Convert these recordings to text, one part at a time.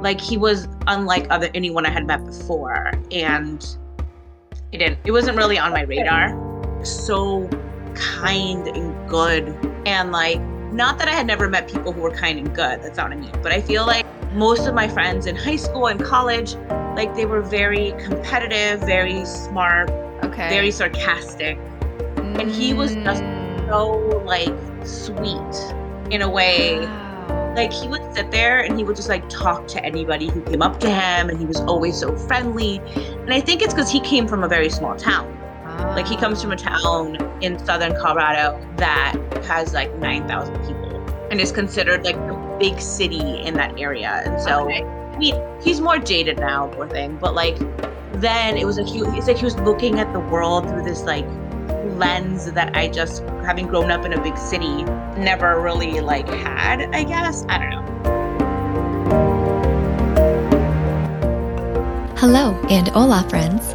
like he was unlike other anyone I had met before, and it didn't. It wasn't really on my radar. So kind and good, and like not that I had never met people who were kind and good. That's not what I mean. But I feel like most of my friends in high school and college, like they were very competitive, very smart, Okay. very sarcastic, and he was just Mm. so like sweet in a way. Like he would sit there and he would just like talk to anybody who came up to him and he was always so friendly. And i think it's because he came from a very small town. Like he ah. comes from a town in southern colorado that has like 9000 people and is considered like the big city in that area. And so Okay. i mean he's more jaded now poor thing but like then it was like he, it's like he was looking at the world through this like lens that i just having grown up in a big city never really like had i guess i don't know Hello and hola, friends.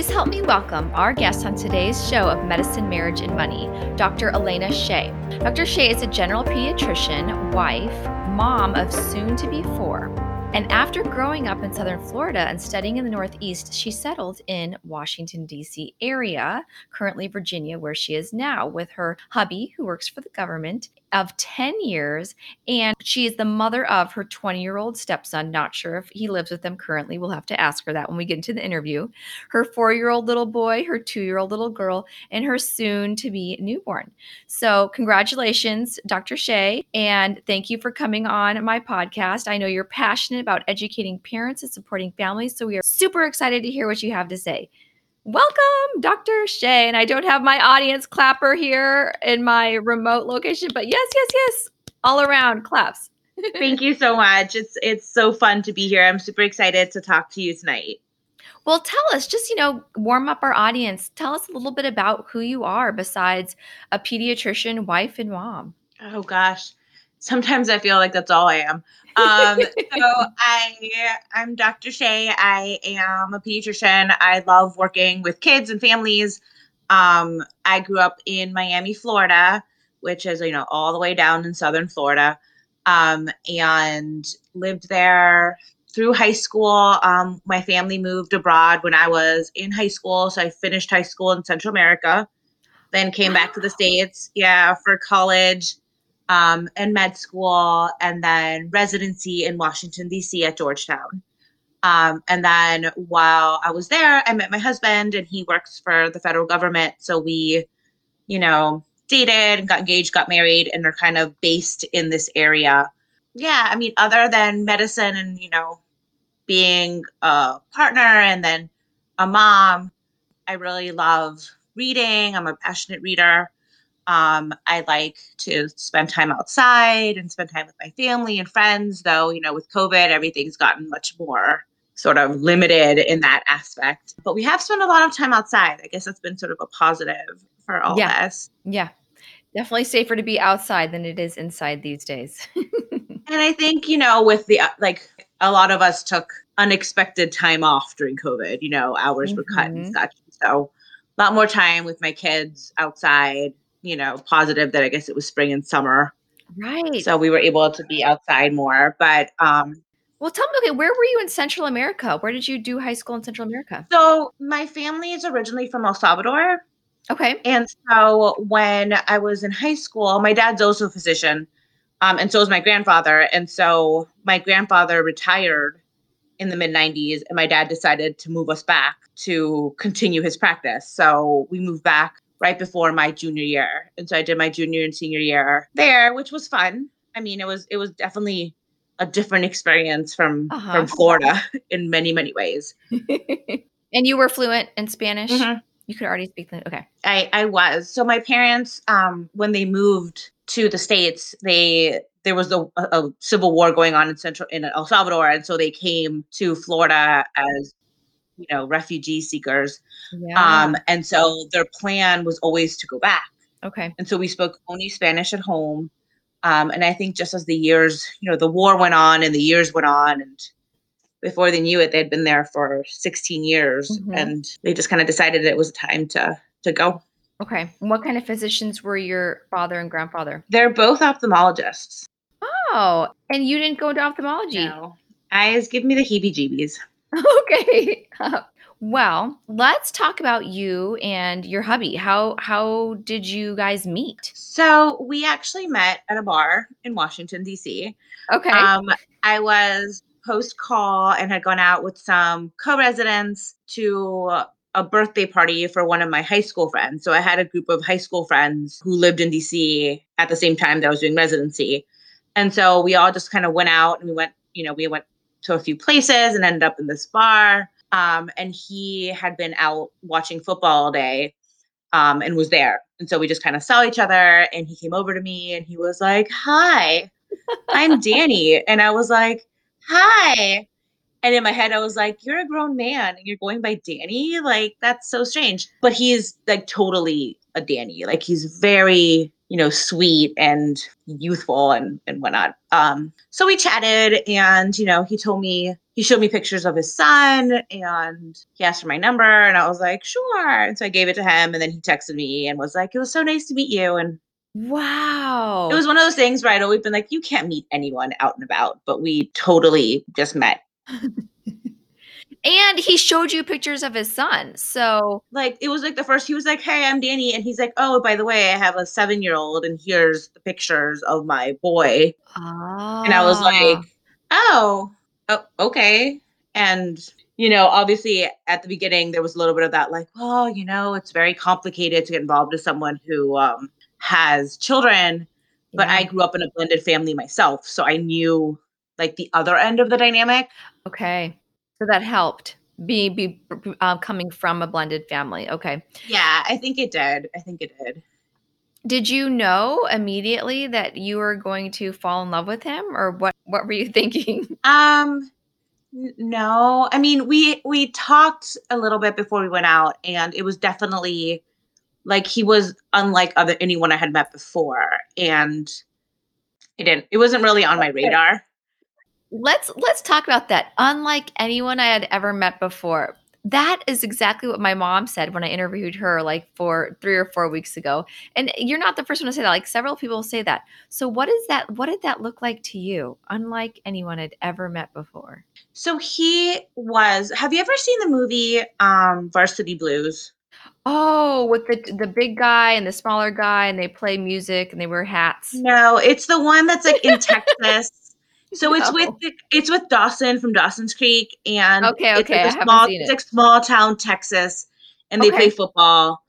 Please help me welcome our guest on today's show of Medicine, Marriage, and Money, Dr. Elena Shea. Dr. Shea is a general pediatrician, wife, mom of soon to be four. And after growing up in southern Florida and studying in the Northeast, she settled in Washington, D.C. area, currently Virginia, where she is now with her hubby, who works for the government, of 10 years. And she is the mother of her 20 year old stepson. Not sure if he lives with them currently. We'll have to ask her that when we get into the interview her four year old little boy, her two year old little girl, and her soon to be newborn. So, congratulations, Dr. Shea, and thank you for coming on my podcast. I know you're passionate about educating parents and supporting families, so we are super excited to hear what you have to say. Welcome, Dr. Shea. And I don't have my audience clapper here in my remote location, but yes, yes, yes, all around claps. Thank you so much. It's it's so fun to be here. I'm super excited to talk to you tonight. Well, tell us, just, you know, warm up our audience. Tell us a little bit about who you are besides a pediatrician, wife, and mom. Oh gosh. Sometimes I feel like that's all I am. Um, so I I'm Dr. Shea. I am a pediatrician. I love working with kids and families. Um, I grew up in Miami, Florida, which is you know all the way down in southern Florida, um, and lived there through high school. Um, my family moved abroad when I was in high school, so I finished high school in Central America, then came back to the states, yeah, for college um, and med school, and then residency in Washington, D.C. at Georgetown. Um, and then while I was there, I met my husband, and he works for the federal government. So we, you know, dated got engaged, got married, and are kind of based in this area. Yeah, I mean, other than medicine and, you know, being a partner and then a mom, I really love reading. I'm a passionate reader. Um, I like to spend time outside and spend time with my family and friends, though, you know, with COVID, everything's gotten much more sort of limited in that aspect. But we have spent a lot of time outside. I guess that's been sort of a positive for all Yeah. of us. Yeah, definitely safer to be outside than it is inside these days. And I think, you know, with the, uh, like, a lot of us took unexpected time off during COVID, you know, hours were cut and Mhm. such. So a lot more time with my kids outside, you know, positive that I guess it was spring and summer. right. So we were able to be outside more. But um, well, tell me, okay, where were you in Central America? Where did you do high school in Central America? so my family is originally from El Salvador. Okay. And so when I was in high school, my dad's also a physician. Um, and so is my grandfather. And so my grandfather retired in the mid 90s, and my dad decided to move us back to continue his practice. So we moved back right before my junior year. And so I did my junior and senior year there, which was fun. I mean, it was it was definitely a different experience from Uh-huh. from Florida in many, many ways. and you were fluent in Spanish? Mhm. You could already speak the okay. I I was. So my parents um when they moved to the states, they there was a, a civil war going on in central in El Salvador and so they came to Florida as you know refugee seekers Yeah. um and so their plan was always to go back okay. and so we spoke only spanish at home um and i think just as the years you know the war went on and the years went on and before they knew it they'd been there for 16 years Mhm. and they just kind of decided it was time to to go Okay. And What kind of physicians were your father and grandfather? they're both ophthalmologists Oh, and you didn't go into ophthalmology. no eyes give me the heebie jeebies okay. well, let's talk about you and your hubby. How how did you guys meet? so we actually met at a bar in washington d.c Okay. Um, I was post call and had gone out with some co residents to a birthday party for one of my high school friends. So I had a group of high school friends who lived in DC at the same time that I was doing residency. And so we all just kind of went out and we went, you know, we went to a few places and ended up in this bar. Um, and he had been out watching football all day um, and was there. And so we just kind of saw each other and he came over to me and he was like, Hi, I'm Danny. And I was like, Hi. And in my head, I was like, You're a grown man and you're going by Danny? Like, that's so strange. But he's like totally a Danny. Like, he's very, you know, sweet and youthful and, and whatnot. Um, so we chatted and, you know, he told me, he showed me pictures of his son and he asked for my number and I was like, Sure. And so I gave it to him and then he texted me and was like, It was so nice to meet you. And wow. it was one of those things where I'd always been like, you can't meet anyone out and about, but we totally just met. and he showed you pictures of his son. So Like it was like the first he was like, Hey, I'm Danny. And he's like, Oh, by the way, I have a seven year old and here's the pictures of my boy. And I was Ah. like, Oh, oh okay. And you know, obviously at the beginning there was a little bit of that, like, well, you know, it's very complicated to get involved with someone who um has children. But Yeah. I grew up in a blended family myself. So I knew like the other end of the dynamic. okay. So that helped. Be be uh, coming from a blended family. Okay. Yeah, I think it did. I think it did. Did you know immediately that you were going to fall in love with him, or what? What were you thinking? Um no. I mean, we we talked a little bit before we went out and it was definitely like he was unlike other anyone I had met before and it didn't it wasn't really on my radar. Let's let's talk about that. Unlike anyone I had ever met before. That is exactly what my mom said when I interviewed her like for 3 or 4 weeks ago. And you're not the first one to say that. Like several people say that. So what is that what did that look like to you? Unlike anyone I'd ever met before. So he was Have you ever seen the movie um Varsity Blues? Oh, with the the big guy and the smaller guy and they play music and they wear hats. No, it's the one that's like in Texas. So it's with it's with Dawson from Dawson's Creek, and Okay, it's okay, like I a small, seen it's it. like small town Texas, and they Okay. play football,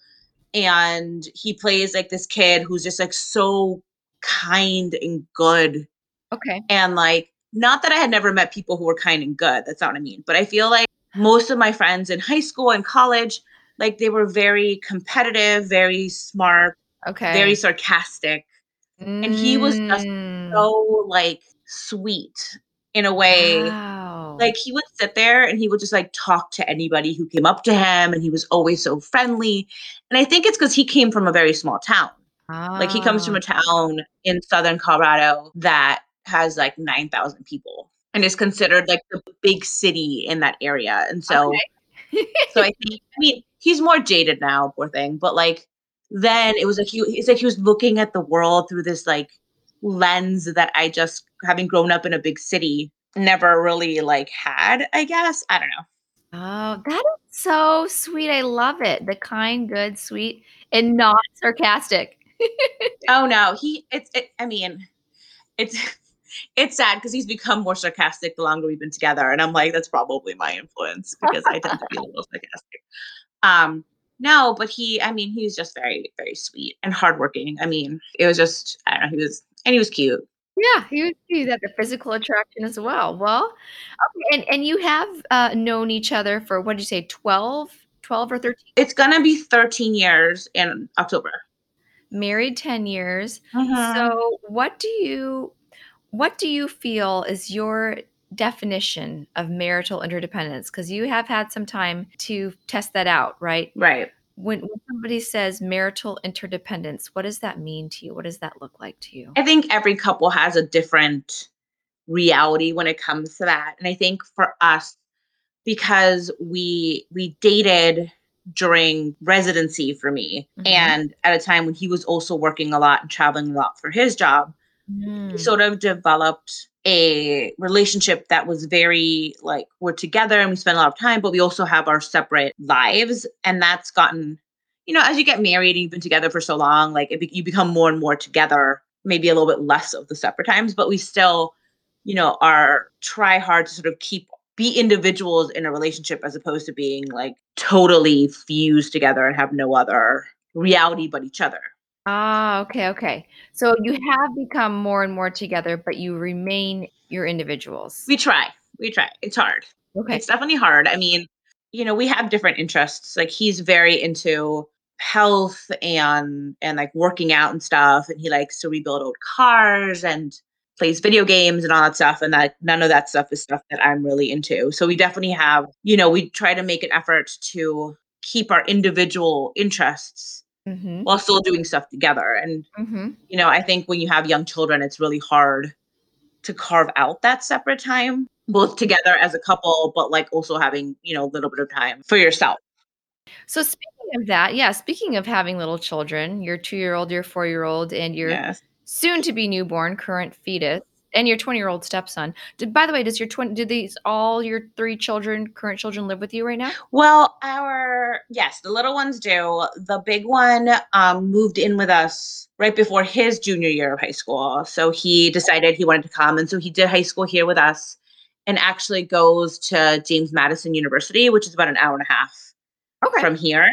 and he plays like this kid who's just like so kind and good, Okay. and like not that I had never met people who were kind and good. That's not what I mean, but I feel like most of my friends in high school and college, like they were very competitive, very smart, Okay. very sarcastic and he was just Mm. so like sweet in a way Wow. like he would sit there and he would just like talk to anybody who came up to him and he was always so friendly and i think it's because he came from a very small town like he comes from Ah. a town in southern colorado that has like 9000 people and is considered like the big city in that area and so Okay. so i think i mean he's more jaded now poor thing but like then it was like he, it's like he was looking at the world through this like lens that i just having grown up in a big city never really like had i guess i don't know Oh, that is so sweet. I love it. The kind, good, sweet, and not sarcastic. oh no he it's it, i mean it's it's sad because he's become more sarcastic the longer we've been together and i'm like that's probably my influence because i tend to be a little sarcastic um no but he i mean he was just very very sweet and hardworking i mean it was just i don't know he was and he was cute Yeah, he was cute. had the physical attraction as well. Well, okay, and and you have uh, known each other for what did you say, twelve 12 or 13? It's going to be 13 years in October. Married 10 years. Mhm. So, what do you what do you feel is your definition of marital interdependence? Because you have had some time to test that out, right? right. When, when somebody says marital interdependence, what does that mean to you? What does that look like to you? I think every couple has a different reality when it comes to that. And I think for us, because we we dated during residency for me Mhm. and at a time when he was also working a lot and traveling a lot for his job Mm. we sort of developed a relationship that was very like we're together and we spend a lot of time but we also have our separate lives and that's gotten you know as you get married and you've been together for so long like be- you become more and more together maybe a little bit less of the separate times but we still you know are try hard to sort of keep be individuals in a relationship as opposed to being like totally fused together and have no other reality but each other Ah, okay, okay. So you have become more and more together, but you remain your individuals. we try we try it's hard Okay. It's definitely hard. I mean, you know, we have different interests. Like he's very into health and and like working out and stuff and he likes to rebuild old cars and plays video games and all that stuff and that none of that stuff is stuff that I'm really into. So we definitely have, you know, we try to make an effort to keep our individual interests Mm-hmm. while still doing stuff together. And Mm-hmm. you know, I think when you have young children, it's really hard to carve out that separate time, both together as a couple, but like also having, you know, a little bit of time for yourself. So speaking of that, yeah, speaking of having little children, your two-year-old, your four-year-old, and your Yes. soon to be newborn current fetus and your 20 year old stepson did by the way does your 20 do these all your three children current children live with you right now Well, our yes, the little ones do. The big one um, moved in with us right before his junior year of high school. So he decided he wanted to come, and so he did high school here with us, and actually goes to James Madison University, which is about an hour and a half okay from here.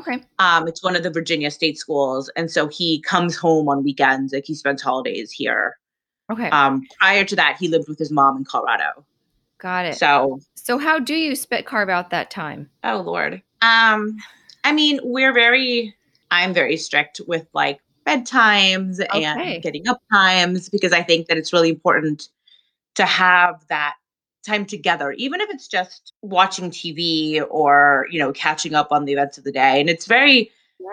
okay Um, it's one of the Virginia state schools, and so he comes home on weekends. Like he spends holidays here. Okay Um, prior to that, he lived with his mom in Colorado. got it so, So, how do you spit carve out that time oh lord. Um, I mean, we're very. I'm very strict with like bedtimes Okay. and getting up times because I think that it's really important to have that time together, even if it's just watching TV or you know catching up on the events of the day. And it's very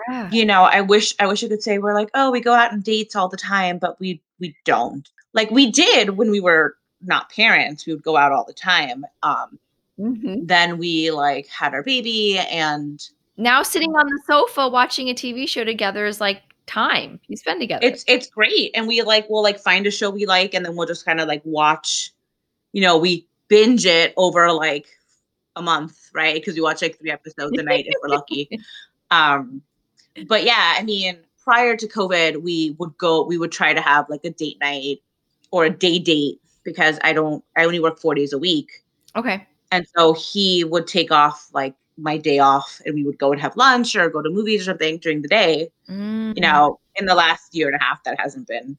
yeah you know i wish i wish i could say we're like oh we go out on dates all the time but we we don't like we did when we were not parents we would go out all the time um hmm then we like had our baby and now sitting on the sofa watching a tv show together is like time you spend together. It's it's great. And we like we'll like find a show we like and then we'll just kind of like watch you know we binge it over like a month right? Because we watch like three episodes a night if we're lucky. Um but yeah i mean prior to covid we would go we would try to have like a date night or a day date because i don't i only work four days a week. Okay. And so he would take off like my day off and we would go and have lunch or go to movies or something during the day Mm. you know in the last year and a half that hasn't been.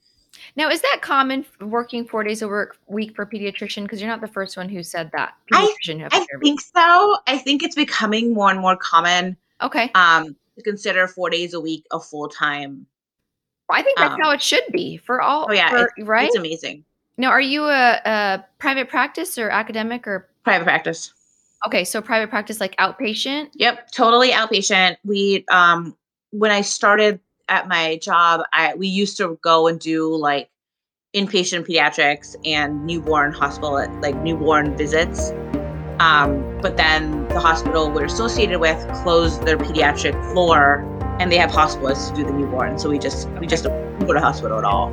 Now is that common working four days a work week for pediatrician? Because you're not the first one who said that. I- pediatrician who have i think so. I think it's becoming more and more common okay. um to consider four days a week a full-time I think that's Um, how it should be for all. oh yeah for- right? it's amazing now, are you a, a private practice or academic or? private practice Okay, so private practice like outpatient. Yep, totally outpatient. We um when I started at my job, I we used to go and do like inpatient pediatrics and newborn hospital like newborn visits. Um, but then the hospital we're associated with closed their pediatric floor and they have hospitals to do the newborn. So we just we just don't go to hospital at all.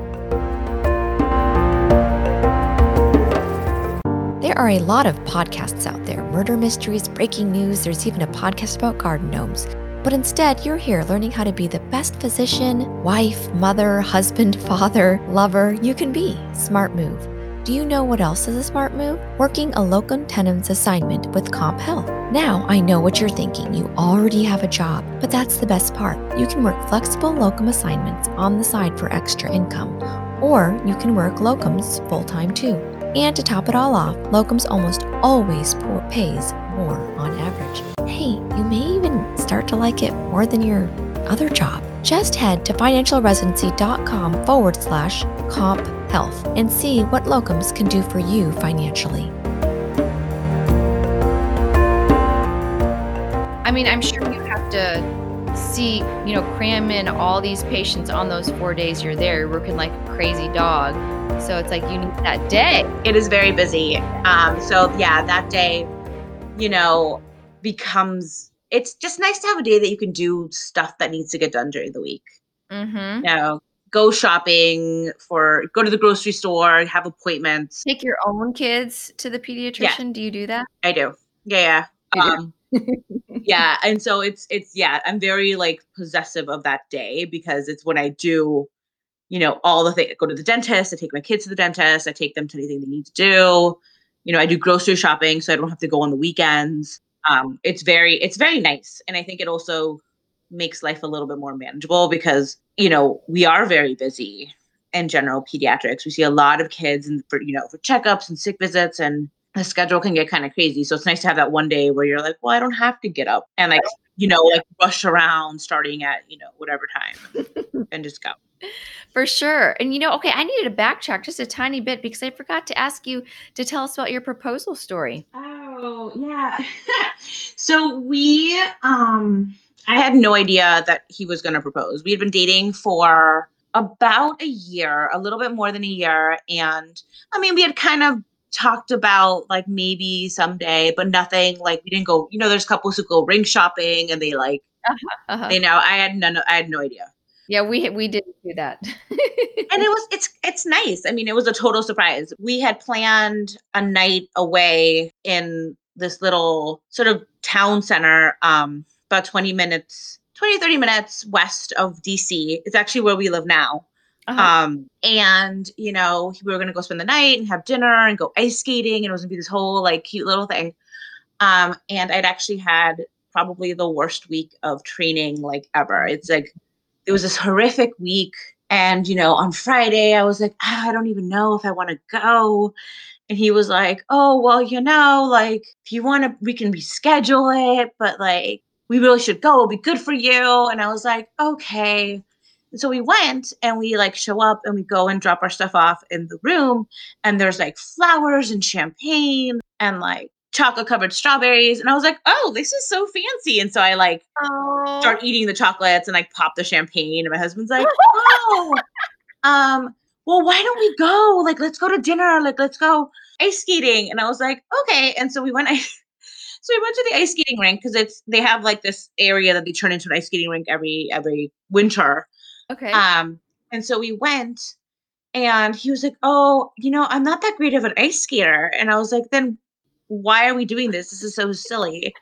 There are a lot of podcasts out there murder mysteries, breaking news, there's even a podcast about garden gnomes. But instead, you're here learning how to be the best physician, wife, mother, husband, father, lover you can be. Smart move. Do you know what else is a smart move? Working a locum tenens assignment with CompHealth. Now I know what you're thinking. You already have a job, but that's the best part. You can work flexible locum assignments on the side for extra income, or you can work locums full time too. And to top it all off, locums almost always pays more on average. Hey, you may even start to like it more than your other job. Just head to financialresidency.com forward slash comp health and see what locums can do for you financially. I mean, I'm sure you have to see, you know, cram in all these patients on those four days you're there. You're working like a crazy dog. So it's like you need that day. It is very busy. Um, so yeah, that day, you know, becomes it's just nice to have a day that you can do stuff that needs to get done during the week. Mm-hmm. You know, go shopping for go to the grocery store, have appointments. Take your own kids to the pediatrician. Do you do that? I do. Yeah, yeah. Um, yeah, and so it's it's yeah, I'm very like possessive of that day because it's when I do, you know, all the things. Go to the dentist. I take my kids to the dentist. I take them to anything they need to do. You know, I do grocery shopping, so I don't have to go on the weekends. Um, it's very it's very nice, and I think it also makes life a little bit more manageable because you know we are very busy in general pediatrics. We see a lot of kids and for you know for checkups and sick visits and the schedule can get kind of crazy. So it's nice to have that one day where you're like, well, I don't have to get up and like, you know, like rush around starting at, you know, whatever time and just go. For sure. And you know, okay, I needed to backtrack just a tiny bit because I forgot to ask you to tell us about your proposal story. Oh, yeah. so we um I had no idea that he was going to propose. We had been dating for about a year, a little bit more than a year, and I mean, we had kind of talked about like maybe someday, but nothing like we didn't go, you know, there's couples who go ring shopping and they like Uh-huh. they know I had none I had no idea. Yeah, we we didn't do that. and it was it's it's nice i mean it was a total surprise we had planned a night away in this little sort of town center um about 20 minutes 20 30 minutes west of dc it's actually where we live now. Uh-huh. um and you know we were going to go spend the night and have dinner and go ice skating and it was going to be this whole like cute little thing. Um and i'd actually had probably the worst week of training like ever. It's like it was this horrific week and you know on friday i was like ah, i don't even know if i want to go. And he was like oh well you know like if you want to we can reschedule it but like we really should go it'll be good for you. And i was like okay. And so we went and we like show up and we go and drop our stuff off in the room. And there's like flowers and champagne and like chocolate covered strawberries. And i was like oh this is so fancy. And so i like start eating the chocolates and like pop the champagne. And my husband's like oh um well why don't we go? Like let's go to dinner. Like let's go ice skating. And i was like okay. And so we went so we went to the ice skating rink because it's they have like this area that they turn into an ice skating rink every every winter Okay. um and so we went and he was like oh you know i'm not that great of an ice skater and i was like then why are we doing this this is so silly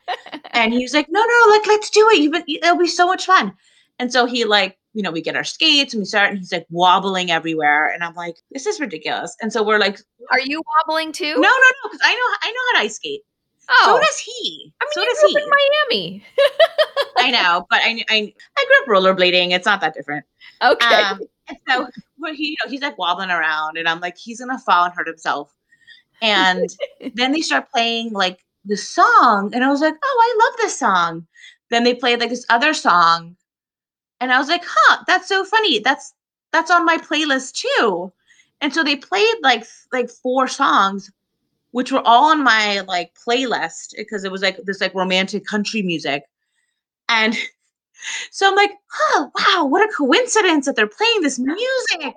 and he was like, "No, no, like let's do it. You've been, it'll be so much fun." And so he like, you know, we get our skates and we start, and he's like wobbling everywhere, and I'm like, "This is ridiculous." And so we're like, Are you wobbling too? "No, no, no," because I know I know how to ice skate. Oh. So does he. I mean, so does grew he. up in Miami. I know, but I, I I grew up rollerblading. It's not that different. okay. Um, and so well, he, you know, he's like wobbling around, and I'm like, he's gonna fall and hurt himself. And then they start playing like the song, and I was like, oh, I love this song. Then they played like this other song, and I was like, huh, that's so funny. That's that's on my playlist too. And so they played like like four songs, which were all on my like playlist because it was like this like romantic country music. And so I'm like, oh wow, what a coincidence that they're playing this music.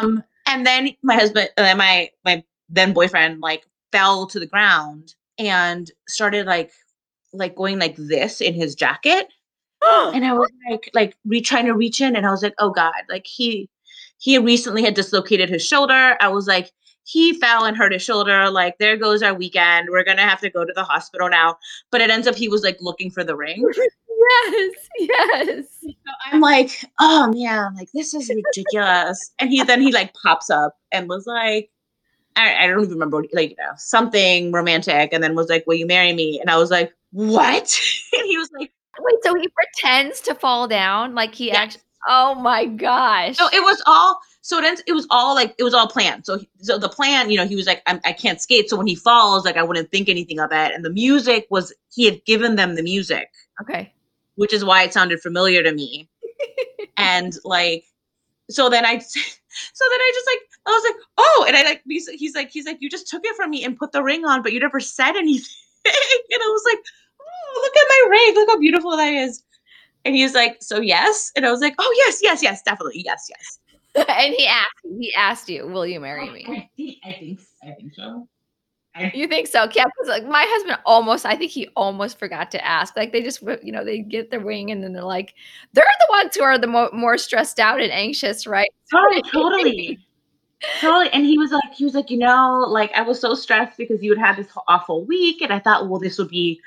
Um, and then my husband, uh, my my then boyfriend, like fell to the ground and started like like going like this in his jacket. And I was like, like re trying to reach in, and I was like, oh god, like he he recently had dislocated his shoulder. I was like, he fell and hurt his shoulder. Like there goes our weekend. We're gonna have to go to the hospital now. But it ends up he was like looking for the ring. yes. Yes. So I'm like, oh man, like this is ridiculous. and he then he like pops up and was like, I, I don't even remember, like you know, something romantic, and then was like, "Will you marry me?" And I was like, "What?" and he was like, Wait, so he pretends to fall down like he Yes. actually Oh my gosh. "So it was all." So it ends. It was all like it was all planned. So so the plan, you know, he was like, I'm, "I can't skate." So when he falls, like I wouldn't think anything of it. And the music was he had given them the music Okay. Which is why it sounded familiar to me. and like, so then I, so then I just like, I was like, oh, and I like, he's, he's like, he's like, you just took it from me and put the ring on, but you never said anything. and I was like, oh, look at my ring. Look how beautiful that is. And he was like, so yes. And I was like, oh, yes, yes, yes, definitely. Yes, yes. and he asked, he asked you, will you marry me? I think, I think, I think so. You think so? Yeah, because like my husband almost, I think he almost forgot to ask. Like they just, you know, they get their wing and then they're like, they're the ones who are the mo- more stressed out and anxious, right? Oh, totally. totally. And he was like, he was like, you know, like I was so stressed because you had had this awful week. And I thought, well, this would be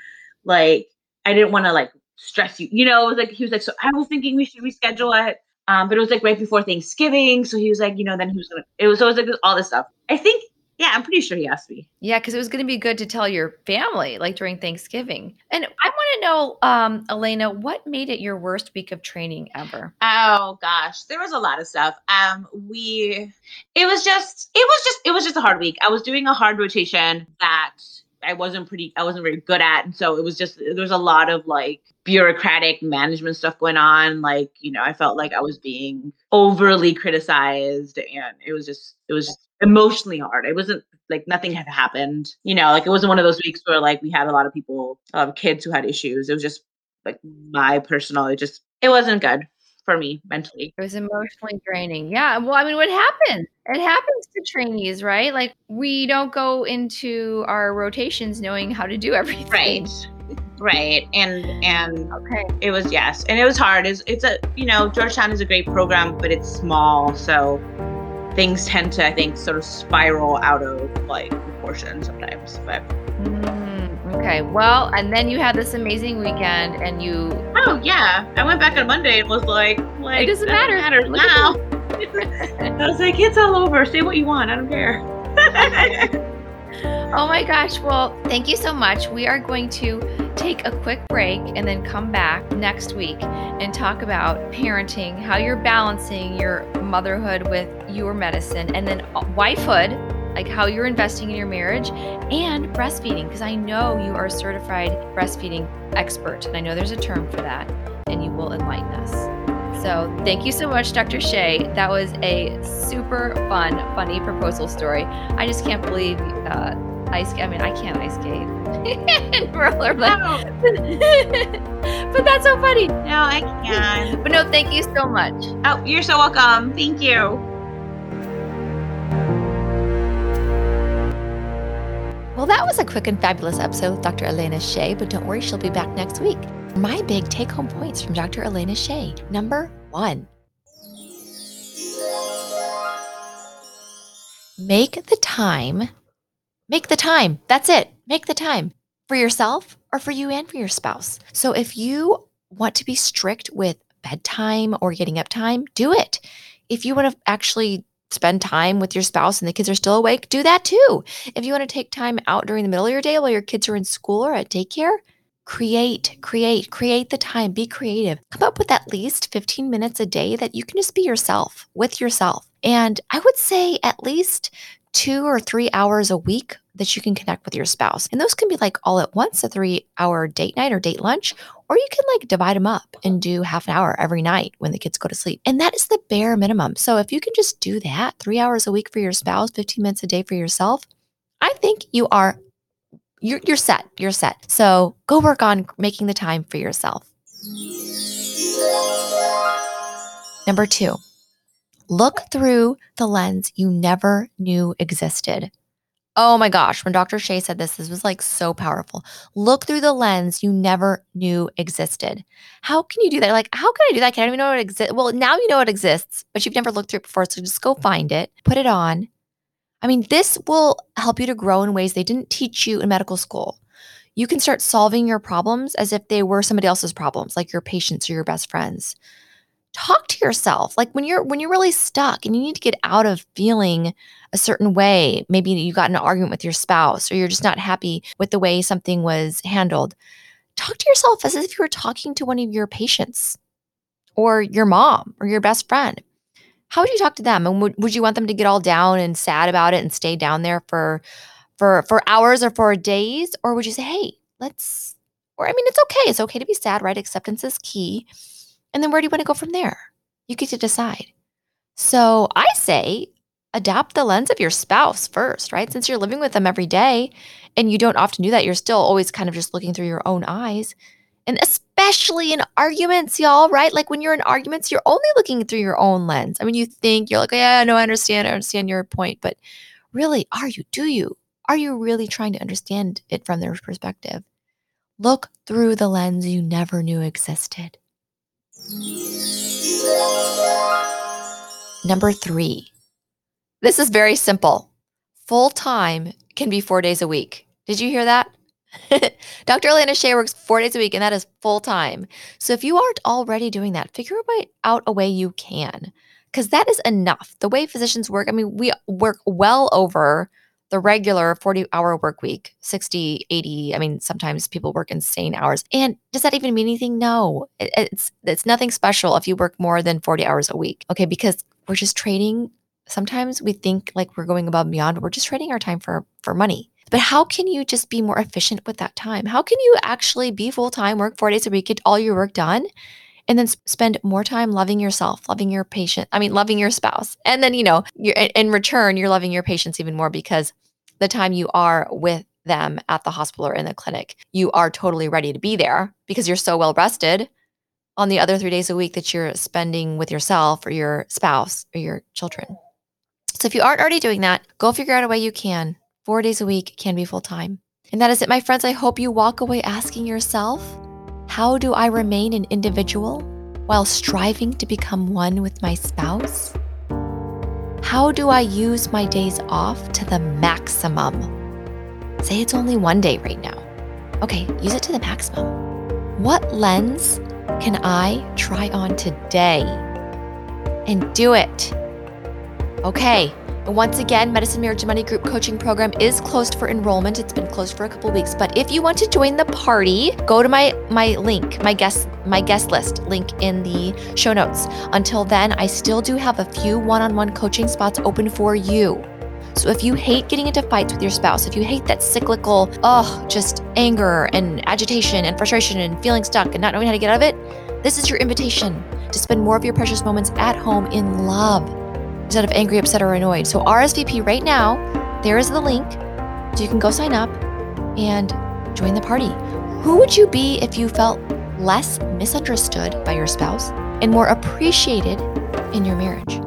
like, I didn't want to like stress you. You know, it was like, he was like, so I was thinking we should reschedule it. Um, but it was like right before Thanksgiving. So he was like, you know, then he was going to, it was, always like all this stuff. I think yeah, I'm pretty sure he asked me. Yeah, because it was going to be good to tell your family, like during Thanksgiving. And I want to know, um, Elena, what made it your worst week of training ever? Oh gosh, there was a lot of stuff. Um, we, it was just, it was just, it was just a hard week. I was doing a hard rotation that I wasn't pretty, I wasn't very good at, and so it was just there was a lot of like bureaucratic management stuff going on. Like, you know, I felt like I was being overly criticized, and it was just, it was emotionally hard. It wasn't like nothing had happened. You know, like it wasn't one of those weeks where like we had a lot of people, of kids who had issues. It was just like my personal, it just it wasn't good for me mentally. It was emotionally draining. Yeah. Well, I mean, what happened? It happens to trainees, right? Like we don't go into our rotations knowing how to do everything. Right. Right. And and okay. It was yes. And it was hard. It's it's a you know, Georgetown is a great program, but it's small. So things tend to, I think, sort of spiral out of like proportion sometimes. But mm, okay, well, and then you had this amazing weekend, and you. Oh yeah, I went back on Monday and was like, like it doesn't matter. matter now. I was like, it's all over. Say what you want. I don't care. oh my gosh. Well, thank you so much. We are going to take a quick break and then come back next week and talk about parenting, how you're balancing your motherhood with your medicine, and then wifehood, like how you're investing in your marriage, and breastfeeding, because I know you are a certified breastfeeding expert. And I know there's a term for that, and you will enlighten us. So, thank you so much, Dr. Shea. That was a super fun, funny proposal story. I just can't believe uh, ice. I mean, I can't ice skate. and roller, but, but that's so funny. No, I can't. But no, thank you so much. Oh, you're so welcome. Thank you. Well, that was a quick and fabulous episode with Dr. Elena Shea, but don't worry, she'll be back next week. My big take home points from Dr. Elena Shea. Number one make the time Make the time. That's it. Make the time for yourself or for you and for your spouse. So if you want to be strict with bedtime or getting up time, do it. If you want to actually spend time with your spouse and the kids are still awake, do that too. If you want to take time out during the middle of your day while your kids are in school or at daycare, create, create, create the time, be creative. Come up with at least 15 minutes a day that you can just be yourself with yourself. And I would say at least two or three hours a week that you can connect with your spouse. And those can be like all at once, a three hour date night or date lunch, or you can like divide them up and do half an hour every night when the kids go to sleep. And that is the bare minimum. So if you can just do that three hours a week for your spouse, 15 minutes a day for yourself, I think you are. You're, you're set. You're set. So go work on making the time for yourself. Number two, Look through the lens you never knew existed. Oh my gosh, when Dr. Shea said this, this was like so powerful. Look through the lens you never knew existed. How can you do that? Like, how can I do that? Can I even know it exists? Well, now you know it exists, but you've never looked through it before. So just go find it, put it on. I mean, this will help you to grow in ways they didn't teach you in medical school. You can start solving your problems as if they were somebody else's problems, like your patients or your best friends talk to yourself like when you're when you're really stuck and you need to get out of feeling a certain way maybe you got in an argument with your spouse or you're just not happy with the way something was handled talk to yourself as if you were talking to one of your patients or your mom or your best friend how would you talk to them and would, would you want them to get all down and sad about it and stay down there for for for hours or for days or would you say hey let's Or, I mean, it's okay. It's okay to be sad, right? Acceptance is key. And then where do you want to go from there? You get to decide. So I say adapt the lens of your spouse first, right? Since you're living with them every day and you don't often do that, you're still always kind of just looking through your own eyes. And especially in arguments, y'all, right? Like when you're in arguments, you're only looking through your own lens. I mean, you think you're like, yeah, no, I understand. I understand your point. But really, are you? Do you? Are you really trying to understand it from their perspective? Look through the lens you never knew existed. Number three, this is very simple. Full time can be four days a week. Did you hear that? Dr. Elena Shea works four days a week, and that is full time. So if you aren't already doing that, figure out a way you can, because that is enough. The way physicians work, I mean, we work well over the regular 40 hour work week 60 80 i mean sometimes people work insane hours. And does that even mean anything? No. It's it's nothing special if you work more than 40 hours a week. Okay because we're just trading. Sometimes we think like we're going above and beyond. We're just trading our time for for money. But how can you just be more efficient with that time? How can you actually be full-time work four days a week get all your work done and then spend more time loving yourself loving your patient i mean loving your spouse and then you know you're in return you're loving your patients even more because the time you are with them at the hospital or in the clinic you are totally ready to be there because you're so well rested on the other three days a week that you're spending with yourself or your spouse or your children so if you aren't already doing that, go figure out a way you can. Four days a week can be full time. And that is it, my friends. I hope you walk away asking yourself, how do I remain an individual while striving to become one with my spouse? How do I use my days off to the maximum? Say it's only one day right now. Okay, use it to the maximum. What lens can I try on today? And do it. Okay. Once again, Medicine Marriage Money Group Coaching Program is closed for enrollment. It's been closed for a couple weeks, but if you want to join the party, go to my my link, my guest my guest list link in the show notes. Until then, I still do have a few one-on-one coaching spots open for you. So if you hate getting into fights with your spouse, if you hate that cyclical, oh, just anger and agitation and frustration and feeling stuck and not knowing how to get out of it, this is your invitation to spend more of your precious moments at home in love instead of angry, upset, or annoyed. So RSVP right now. There is the link. So you can go sign up and join the party. Who would you be if you felt less misunderstood by your spouse and more appreciated in your marriage?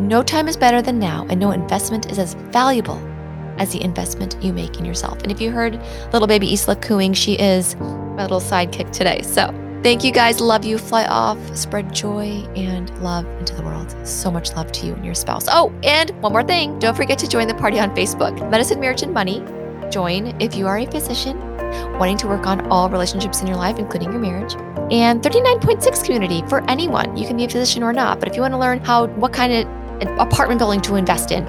No time is better than now, and no investment is as valuable as the investment you make in yourself. And if you heard little baby Isla cooing, she is my little sidekick today. So Thank you guys. Love you. Fly off. Spread joy and love into the world. So much love to you and your spouse. Oh, and one more thing. Don't forget to join the party on Facebook Medicine, Marriage, and Money. Join if you are a physician wanting to work on all relationships in your life, including your marriage. And 39.6 community for anyone. You can be a physician or not, but if you want to learn how, what kind of apartment building to invest in,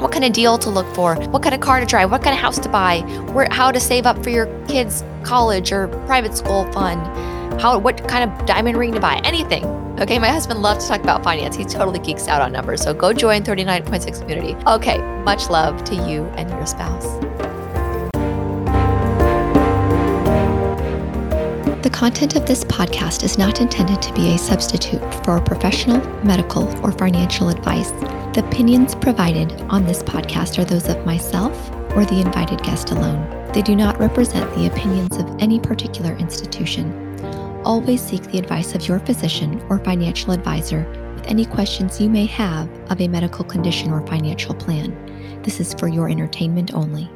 what kind of deal to look for, what kind of car to drive, what kind of house to buy, where, how to save up for your kids' college or private school fund how what kind of diamond ring to buy, anything. Okay, my husband loves to talk about finance. He totally geeks out on numbers. So go join 39.6 community. Okay, much love to you and your spouse. The content of this podcast is not intended to be a substitute for professional, medical, or financial advice. The opinions provided on this podcast are those of myself or the invited guest alone. They do not represent the opinions of any particular institution always seek the advice of your physician or financial advisor with any questions you may have of a medical condition or financial plan. This is for your entertainment only.